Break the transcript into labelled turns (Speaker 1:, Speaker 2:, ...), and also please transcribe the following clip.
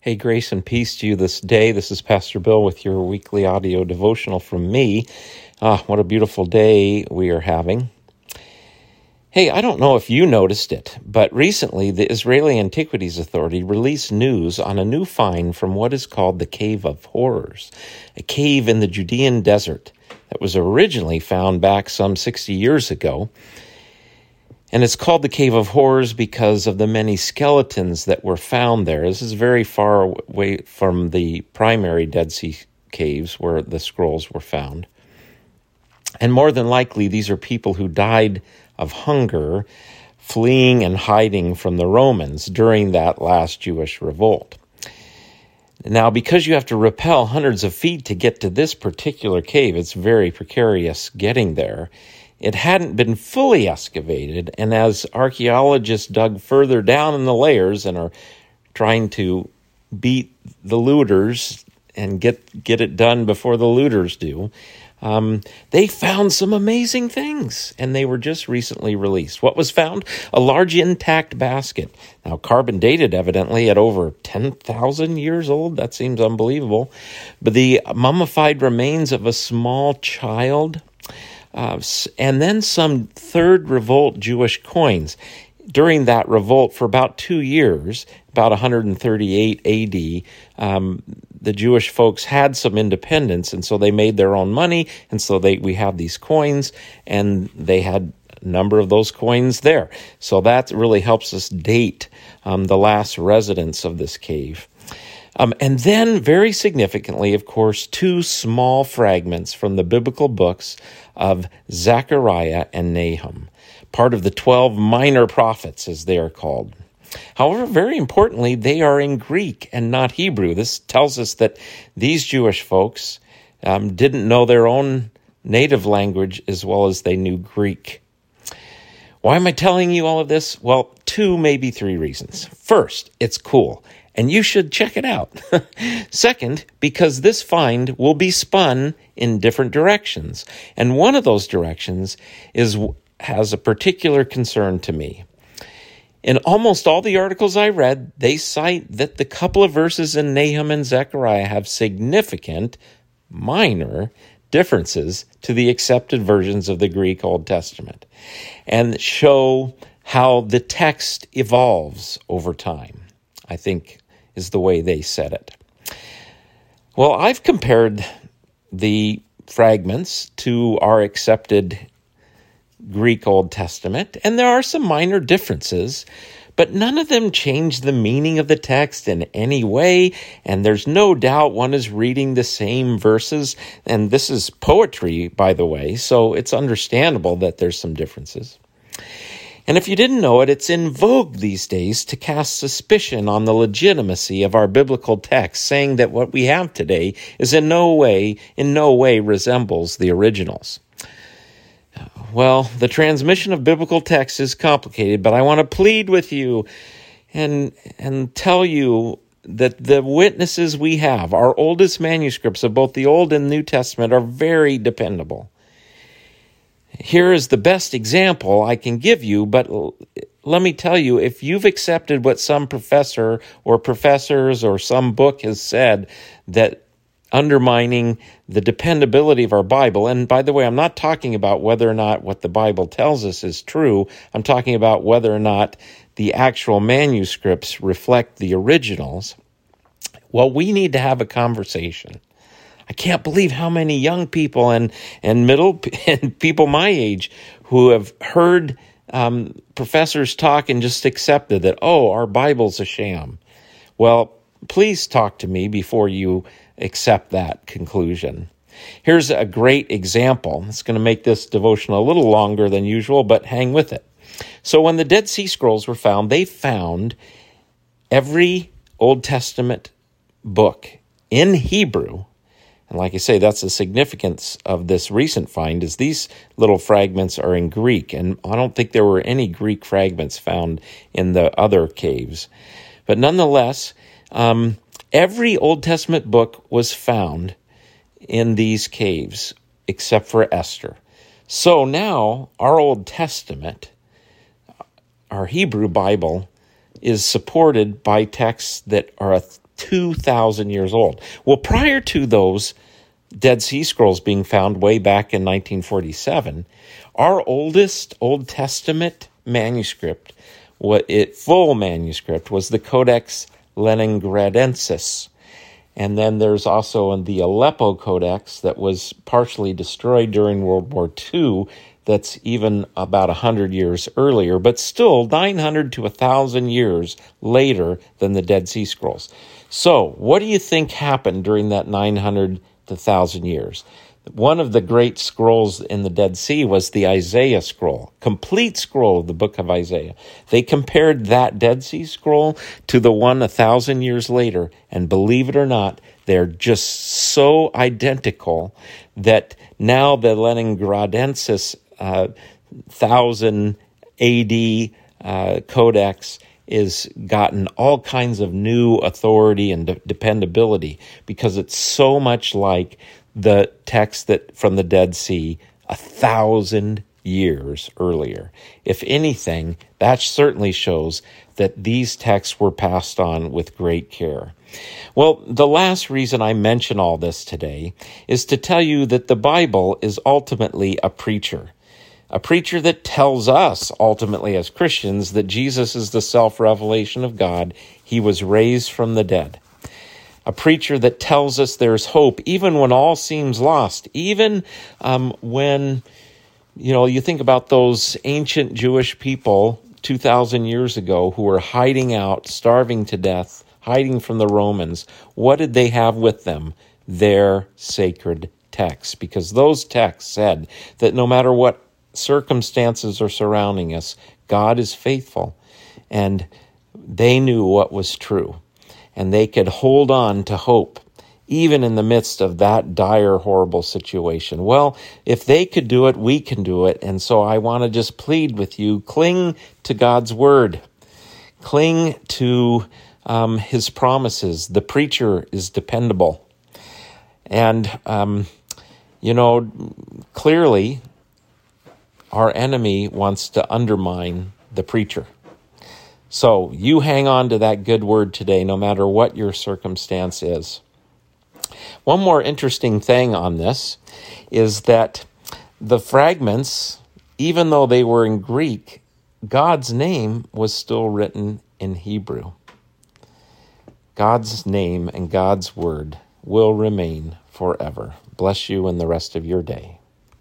Speaker 1: Hey, grace and peace to you this day. This is Pastor Bill with your weekly audio devotional from me. Ah, what a beautiful day we are having. Hey, I don't know if you noticed it, but recently the Israeli Antiquities Authority released news on a new find from what is called the Cave of Horrors, a cave in the Judean desert that was originally found back some 60 years ago and it's called the Cave of Horrors because of the many skeletons that were found there. This is very far away from the primary Dead Sea caves where the scrolls were found. And more than likely, these are people who died of hunger, fleeing and hiding from the Romans during that last Jewish revolt. Now, because you have to rappel hundreds of feet to get to this particular cave, it's very precarious getting there. It hadn't been fully excavated, and as archaeologists dug further down in the layers and are trying to beat the looters and get get it done before the looters do, um, they found some amazing things, and they were just recently released. What was found? A large intact basket. Now, carbon dated, evidently, at over 10,000 years old. That seems unbelievable. But the mummified remains of a small child uh, and then some Third Revolt Jewish coins. During that revolt, for about two years, about 138 AD, um, the Jewish folks had some independence, and so they made their own money, and so they we have these coins, and they had a number of those coins there. So that really helps us date um, the last residents of this cave. Um, and then, very significantly, of course, two small fragments from the biblical books of Zechariah and Nahum, part of the 12 minor prophets, as they are called. However, very importantly, they are in Greek and not Hebrew. This tells us that these Jewish folks um, didn't know their own native language as well as they knew Greek. Why am I telling you all of this? Well, two, maybe three reasons. First, it's cool and you should check it out. Second, because this find will be spun in different directions, and one of those directions is has a particular concern to me. In almost all the articles I read, they cite that the couple of verses in Nahum and Zechariah have significant, minor differences to the accepted versions of the Greek Old Testament and show how the text evolves over time. I think is the way they said it. Well, I've compared the fragments to our accepted Greek Old Testament, and there are some minor differences, but none of them change the meaning of the text in any way, and there's no doubt one is reading the same verses, and this is poetry, by the way, so it's understandable that there's some differences. And if you didn't know it, it's in vogue these days to cast suspicion on the legitimacy of our biblical text, saying that what we have today is in no way, in no way resembles the originals. Well, the transmission of biblical text is complicated, but I want to plead with you and, and tell you that the witnesses we have, our oldest manuscripts of both the Old and New Testament, are very dependable. Here is the best example I can give you, but let me tell you if you've accepted what some professor or professors or some book has said that undermining the dependability of our Bible. And by the way, I'm not talking about whether or not what the Bible tells us is true. I'm talking about whether or not the actual manuscripts reflect the originals. Well, we need to have a conversation. I can't believe how many young people and, and middle and people my age who have heard um, professors talk and just accepted that, oh, our Bible's a sham. Well, please talk to me before you accept that conclusion. Here's a great example. It's going to make this devotion a little longer than usual, but hang with it. So, when the Dead Sea Scrolls were found, they found every Old Testament book in Hebrew and like I say, that's the significance of this recent find is these little fragments are in Greek, and I don't think there were any Greek fragments found in the other caves. But nonetheless, um, every Old Testament book was found in these caves except for Esther. So now our Old Testament, our Hebrew Bible, is supported by texts that are 2,000 years old. Well, prior to those Dead Sea Scrolls being found way back in 1947, our oldest Old Testament manuscript, what it full manuscript, was the Codex Leningradensis. And then there's also in the Aleppo Codex that was partially destroyed during World War II that's even about 100 years earlier, but still 900 to 1,000 years later than the Dead Sea Scrolls. So, what do you think happened during that 900 to 1,000 years? One of the great scrolls in the Dead Sea was the Isaiah scroll, complete scroll of the book of Isaiah. They compared that Dead Sea scroll to the one a thousand years later, and believe it or not, they're just so identical that now the Leningradensis uh, 1000 AD uh, codex is gotten all kinds of new authority and de- dependability because it's so much like the text that from the Dead Sea a thousand years earlier. If anything, that certainly shows that these texts were passed on with great care. Well, the last reason I mention all this today is to tell you that the Bible is ultimately a preacher a preacher that tells us, ultimately as Christians, that Jesus is the self revelation of God. He was raised from the dead. A preacher that tells us there's hope, even when all seems lost, even um, when, you know, you think about those ancient Jewish people 2,000 years ago who were hiding out, starving to death, hiding from the Romans. What did they have with them? Their sacred texts, because those texts said that no matter what circumstances are surrounding us, God is faithful. And they knew what was true. And they could hold on to hope, even in the midst of that dire, horrible situation. Well, if they could do it, we can do it. And so I want to just plead with you cling to God's word, cling to um, his promises. The preacher is dependable. And, um, you know, clearly our enemy wants to undermine the preacher. So you hang on to that good word today, no matter what your circumstance is. One more interesting thing on this is that the fragments, even though they were in Greek, God's name was still written in Hebrew. God's name and God's word will remain forever. Bless you in the rest of your day.